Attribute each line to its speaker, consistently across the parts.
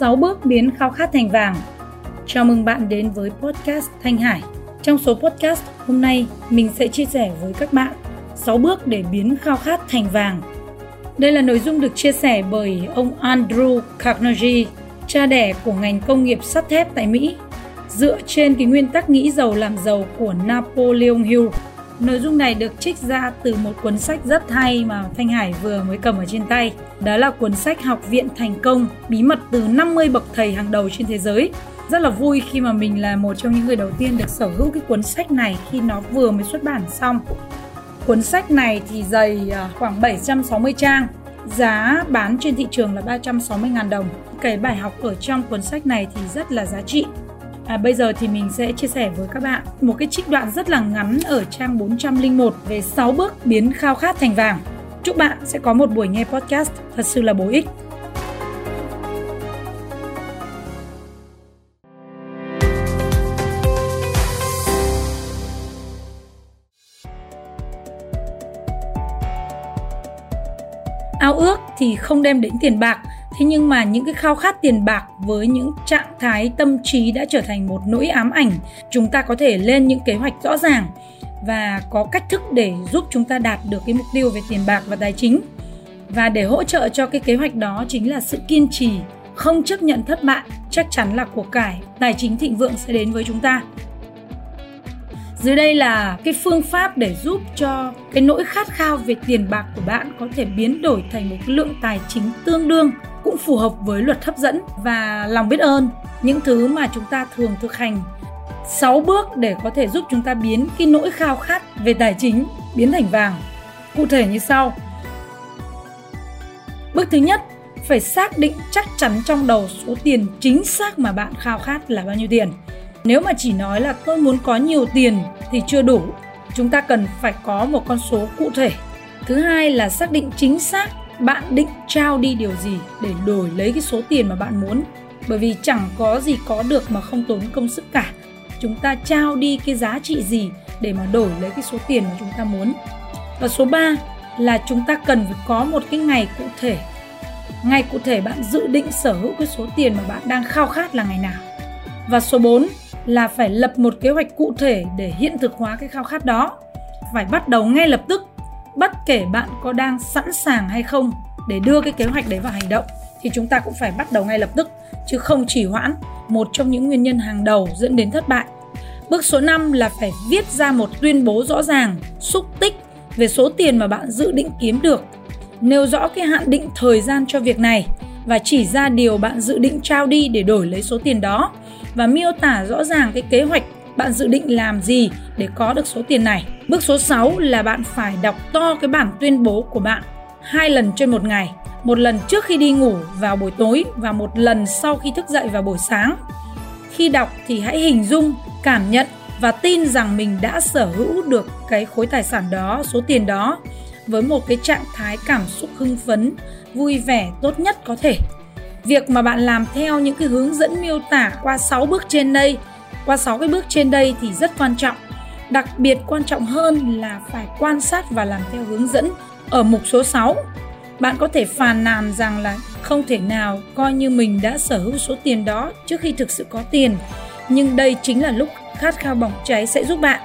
Speaker 1: 6 bước biến khao khát thành vàng. Chào mừng bạn đến với podcast Thanh Hải. Trong số podcast hôm nay, mình sẽ chia sẻ với các bạn 6 bước để biến khao khát thành vàng. Đây là nội dung được chia sẻ bởi ông Andrew Carnegie, cha đẻ của ngành công nghiệp sắt thép tại Mỹ, dựa trên cái nguyên tắc nghĩ giàu làm giàu của Napoleon Hill. Nội dung này được trích ra từ một cuốn sách rất hay mà Thanh Hải vừa mới cầm ở trên tay. Đó là cuốn sách Học viện thành công, bí mật từ 50 bậc thầy hàng đầu trên thế giới. Rất là vui khi mà mình là một trong những người đầu tiên được sở hữu cái cuốn sách này khi nó vừa mới xuất bản xong. Cuốn sách này thì dày à, khoảng 760 trang, giá bán trên thị trường là 360.000 đồng. Cái bài học ở trong cuốn sách này thì rất là giá trị À, bây giờ thì mình sẽ chia sẻ với các bạn một cái trích đoạn rất là ngắn ở trang 401 về 6 bước biến khao khát thành vàng. Chúc bạn sẽ có một buổi nghe podcast thật sự là bổ ích. Ao ước thì không đem đến tiền bạc thế nhưng mà những cái khao khát tiền bạc với những trạng thái tâm trí đã trở thành một nỗi ám ảnh, chúng ta có thể lên những kế hoạch rõ ràng và có cách thức để giúp chúng ta đạt được cái mục tiêu về tiền bạc và tài chính. Và để hỗ trợ cho cái kế hoạch đó chính là sự kiên trì, không chấp nhận thất bại, chắc chắn là cuộc cải tài chính thịnh vượng sẽ đến với chúng ta. Dưới đây là cái phương pháp để giúp cho cái nỗi khát khao về tiền bạc của bạn có thể biến đổi thành một lượng tài chính tương đương phù hợp với luật hấp dẫn và lòng biết ơn, những thứ mà chúng ta thường thực hành. 6 bước để có thể giúp chúng ta biến cái nỗi khao khát về tài chính biến thành vàng. Cụ thể như sau. Bước thứ nhất, phải xác định chắc chắn trong đầu số tiền chính xác mà bạn khao khát là bao nhiêu tiền. Nếu mà chỉ nói là tôi muốn có nhiều tiền thì chưa đủ. Chúng ta cần phải có một con số cụ thể. Thứ hai là xác định chính xác bạn định trao đi điều gì để đổi lấy cái số tiền mà bạn muốn? Bởi vì chẳng có gì có được mà không tốn công sức cả. Chúng ta trao đi cái giá trị gì để mà đổi lấy cái số tiền mà chúng ta muốn? Và số 3 là chúng ta cần phải có một cái ngày cụ thể. Ngày cụ thể bạn dự định sở hữu cái số tiền mà bạn đang khao khát là ngày nào? Và số 4 là phải lập một kế hoạch cụ thể để hiện thực hóa cái khao khát đó. Phải bắt đầu ngay lập tức bất kể bạn có đang sẵn sàng hay không để đưa cái kế hoạch đấy vào hành động, thì chúng ta cũng phải bắt đầu ngay lập tức, chứ không chỉ hoãn. Một trong những nguyên nhân hàng đầu dẫn đến thất bại. Bước số 5 là phải viết ra một tuyên bố rõ ràng, xúc tích về số tiền mà bạn dự định kiếm được. Nêu rõ cái hạn định thời gian cho việc này và chỉ ra điều bạn dự định trao đi để đổi lấy số tiền đó và miêu tả rõ ràng cái kế hoạch bạn dự định làm gì để có được số tiền này. Bước số 6 là bạn phải đọc to cái bản tuyên bố của bạn hai lần trên một ngày. Một lần trước khi đi ngủ vào buổi tối và một lần sau khi thức dậy vào buổi sáng. Khi đọc thì hãy hình dung, cảm nhận và tin rằng mình đã sở hữu được cái khối tài sản đó, số tiền đó với một cái trạng thái cảm xúc hưng phấn, vui vẻ tốt nhất có thể. Việc mà bạn làm theo những cái hướng dẫn miêu tả qua 6 bước trên đây qua 6 cái bước trên đây thì rất quan trọng. Đặc biệt quan trọng hơn là phải quan sát và làm theo hướng dẫn ở mục số 6. Bạn có thể phàn nàn rằng là không thể nào coi như mình đã sở hữu số tiền đó trước khi thực sự có tiền. Nhưng đây chính là lúc khát khao bỏng cháy sẽ giúp bạn.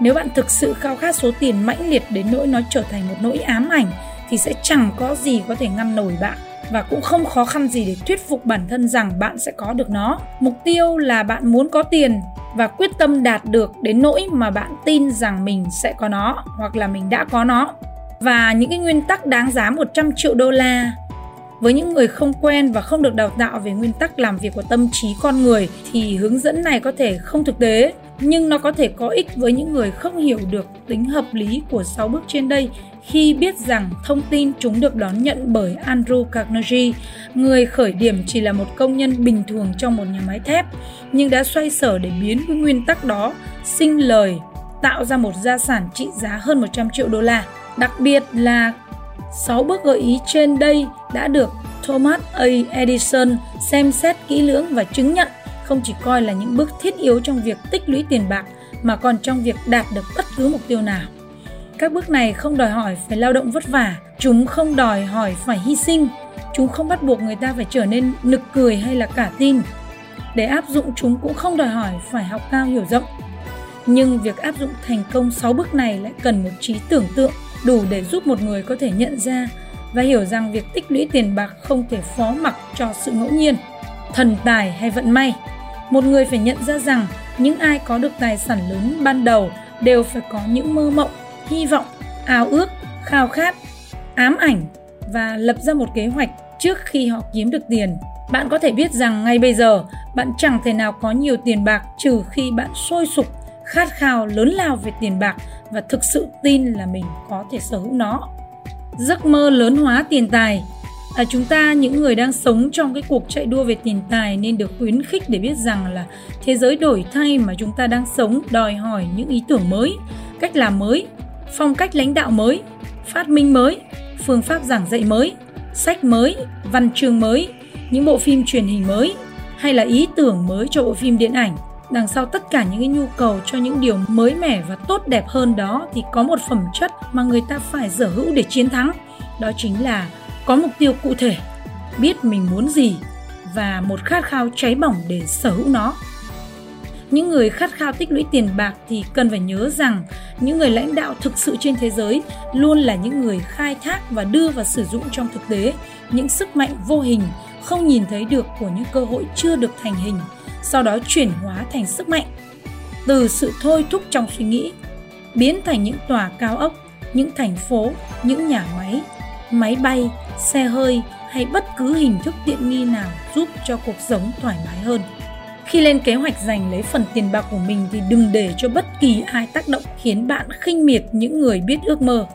Speaker 1: Nếu bạn thực sự khao khát số tiền mãnh liệt đến nỗi nó trở thành một nỗi ám ảnh, thì sẽ chẳng có gì có thể ngăn nổi bạn và cũng không khó khăn gì để thuyết phục bản thân rằng bạn sẽ có được nó. Mục tiêu là bạn muốn có tiền và quyết tâm đạt được đến nỗi mà bạn tin rằng mình sẽ có nó hoặc là mình đã có nó. Và những cái nguyên tắc đáng giá 100 triệu đô la với những người không quen và không được đào tạo về nguyên tắc làm việc của tâm trí con người thì hướng dẫn này có thể không thực tế, nhưng nó có thể có ích với những người không hiểu được tính hợp lý của 6 bước trên đây khi biết rằng thông tin chúng được đón nhận bởi Andrew Carnegie, người khởi điểm chỉ là một công nhân bình thường trong một nhà máy thép, nhưng đã xoay sở để biến cái nguyên tắc đó sinh lời, tạo ra một gia sản trị giá hơn 100 triệu đô la. Đặc biệt là 6 bước gợi ý trên đây đã được Thomas A. Edison xem xét kỹ lưỡng và chứng nhận không chỉ coi là những bước thiết yếu trong việc tích lũy tiền bạc mà còn trong việc đạt được bất cứ mục tiêu nào. Các bước này không đòi hỏi phải lao động vất vả, chúng không đòi hỏi phải hy sinh, chúng không bắt buộc người ta phải trở nên nực cười hay là cả tin. Để áp dụng chúng cũng không đòi hỏi phải học cao hiểu rộng. Nhưng việc áp dụng thành công 6 bước này lại cần một trí tưởng tượng đủ để giúp một người có thể nhận ra và hiểu rằng việc tích lũy tiền bạc không thể phó mặc cho sự ngẫu nhiên, thần tài hay vận may. Một người phải nhận ra rằng những ai có được tài sản lớn ban đầu đều phải có những mơ mộng, hy vọng, ao ước, khao khát, ám ảnh và lập ra một kế hoạch trước khi họ kiếm được tiền. Bạn có thể biết rằng ngay bây giờ bạn chẳng thể nào có nhiều tiền bạc trừ khi bạn sôi sục, khát khao lớn lao về tiền bạc và thực sự tin là mình có thể sở hữu nó. Giấc mơ lớn hóa tiền tài à, chúng ta những người đang sống trong cái cuộc chạy đua về tiền tài nên được khuyến khích để biết rằng là thế giới đổi thay mà chúng ta đang sống đòi hỏi những ý tưởng mới cách làm mới phong cách lãnh đạo mới, phát minh mới, phương pháp giảng dạy mới, sách mới, văn chương mới, những bộ phim truyền hình mới, hay là ý tưởng mới cho bộ phim điện ảnh. Đằng sau tất cả những cái nhu cầu cho những điều mới mẻ và tốt đẹp hơn đó thì có một phẩm chất mà người ta phải sở hữu để chiến thắng. Đó chính là có mục tiêu cụ thể, biết mình muốn gì và một khát khao cháy bỏng để sở hữu nó những người khát khao tích lũy tiền bạc thì cần phải nhớ rằng những người lãnh đạo thực sự trên thế giới luôn là những người khai thác và đưa vào sử dụng trong thực tế. Những sức mạnh vô hình không nhìn thấy được của những cơ hội chưa được thành hình, sau đó chuyển hóa thành sức mạnh. Từ sự thôi thúc trong suy nghĩ, biến thành những tòa cao ốc, những thành phố, những nhà máy máy bay, xe hơi hay bất cứ hình thức tiện nghi nào giúp cho cuộc sống thoải mái hơn khi lên kế hoạch giành lấy phần tiền bạc của mình thì đừng để cho bất kỳ ai tác động khiến bạn khinh miệt những người biết ước mơ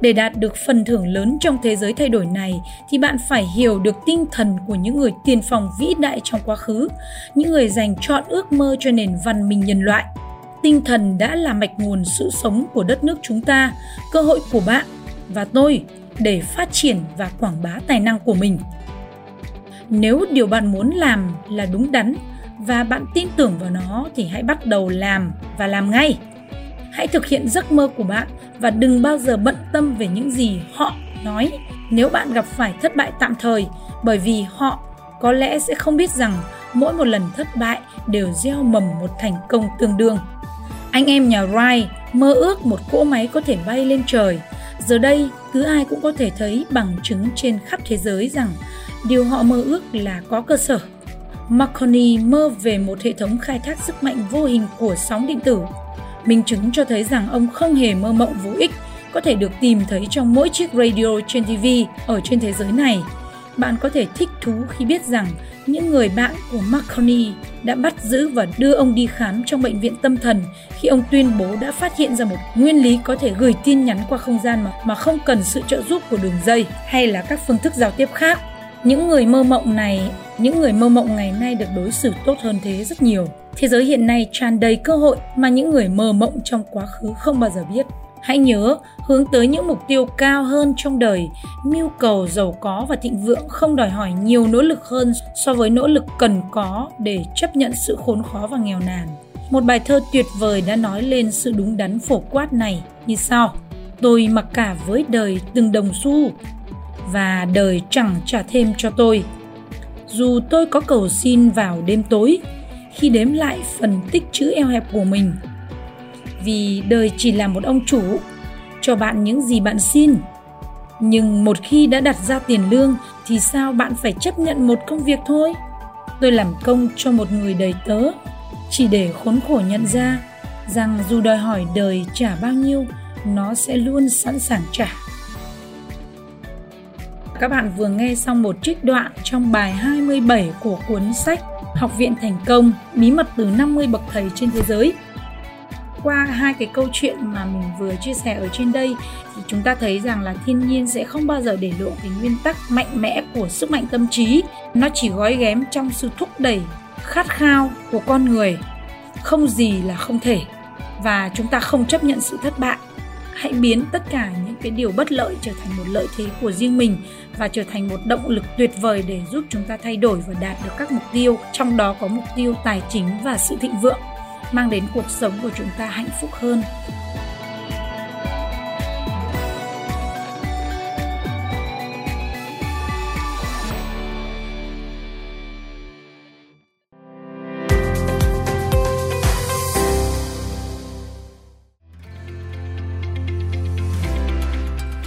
Speaker 1: để đạt được phần thưởng lớn trong thế giới thay đổi này thì bạn phải hiểu được tinh thần của những người tiên phong vĩ đại trong quá khứ, những người dành chọn ước mơ cho nền văn minh nhân loại. Tinh thần đã là mạch nguồn sự sống của đất nước chúng ta, cơ hội của bạn và tôi để phát triển và quảng bá tài năng của mình. Nếu điều bạn muốn làm là đúng đắn và bạn tin tưởng vào nó thì hãy bắt đầu làm và làm ngay. Hãy thực hiện giấc mơ của bạn và đừng bao giờ bận tâm về những gì họ nói nếu bạn gặp phải thất bại tạm thời bởi vì họ có lẽ sẽ không biết rằng mỗi một lần thất bại đều gieo mầm một thành công tương đương. Anh em nhà Wright mơ ước một cỗ máy có thể bay lên trời. Giờ đây, cứ ai cũng có thể thấy bằng chứng trên khắp thế giới rằng điều họ mơ ước là có cơ sở. Marconi mơ về một hệ thống khai thác sức mạnh vô hình của sóng điện tử minh chứng cho thấy rằng ông không hề mơ mộng vô ích có thể được tìm thấy trong mỗi chiếc radio trên TV ở trên thế giới này. Bạn có thể thích thú khi biết rằng những người bạn của Marconi đã bắt giữ và đưa ông đi khám trong bệnh viện tâm thần khi ông tuyên bố đã phát hiện ra một nguyên lý có thể gửi tin nhắn qua không gian mà, mà không cần sự trợ giúp của đường dây hay là các phương thức giao tiếp khác. Những người mơ mộng này, những người mơ mộng ngày nay được đối xử tốt hơn thế rất nhiều. Thế giới hiện nay tràn đầy cơ hội mà những người mơ mộng trong quá khứ không bao giờ biết. Hãy nhớ, hướng tới những mục tiêu cao hơn trong đời, mưu cầu giàu có và thịnh vượng không đòi hỏi nhiều nỗ lực hơn so với nỗ lực cần có để chấp nhận sự khốn khó và nghèo nàn. Một bài thơ tuyệt vời đã nói lên sự đúng đắn phổ quát này như sau. Tôi mặc cả với đời từng đồng xu và đời chẳng trả thêm cho tôi. Dù tôi có cầu xin vào đêm tối, khi đếm lại phần tích chữ eo hẹp của mình. Vì đời chỉ là một ông chủ cho bạn những gì bạn xin. Nhưng một khi đã đặt ra tiền lương thì sao bạn phải chấp nhận một công việc thôi? Tôi làm công cho một người đầy tớ chỉ để khốn khổ nhận ra rằng dù đòi hỏi đời trả bao nhiêu nó sẽ luôn sẵn sàng trả các bạn vừa nghe xong một trích đoạn trong bài 27 của cuốn sách Học viện thành công, bí mật từ 50 bậc thầy trên thế giới. Qua hai cái câu chuyện mà mình vừa chia sẻ ở trên đây thì chúng ta thấy rằng là thiên nhiên sẽ không bao giờ để lộ cái nguyên tắc mạnh mẽ của sức mạnh tâm trí. Nó chỉ gói ghém trong sự thúc đẩy khát khao của con người. Không gì là không thể và chúng ta không chấp nhận sự thất bại hãy biến tất cả những cái điều bất lợi trở thành một lợi thế của riêng mình và trở thành một động lực tuyệt vời để giúp chúng ta thay đổi và đạt được các mục tiêu, trong đó có mục tiêu tài chính và sự thịnh vượng, mang đến cuộc sống của chúng ta hạnh phúc hơn.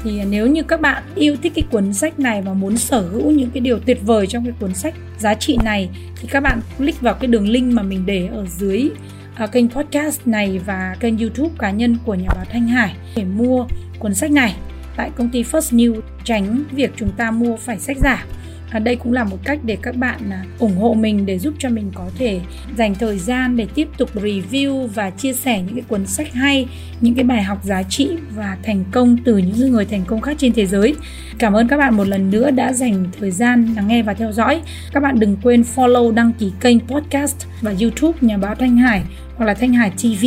Speaker 1: Thì nếu như các bạn yêu thích cái cuốn sách này và muốn sở hữu những cái điều tuyệt vời trong cái cuốn sách giá trị này thì các bạn click vào cái đường link mà mình để ở dưới uh, kênh podcast này và kênh youtube cá nhân của nhà báo Thanh Hải để mua cuốn sách này. Tại công ty First New tránh việc chúng ta mua phải sách giả à, đây cũng là một cách để các bạn à, ủng hộ mình để giúp cho mình có thể dành thời gian để tiếp tục review và chia sẻ những cái cuốn sách hay những cái bài học giá trị và thành công từ những người thành công khác trên thế giới. Cảm ơn các bạn một lần nữa đã dành thời gian lắng nghe và theo dõi. Các bạn đừng quên follow đăng ký kênh podcast và youtube nhà báo thanh hải hoặc là thanh hải tv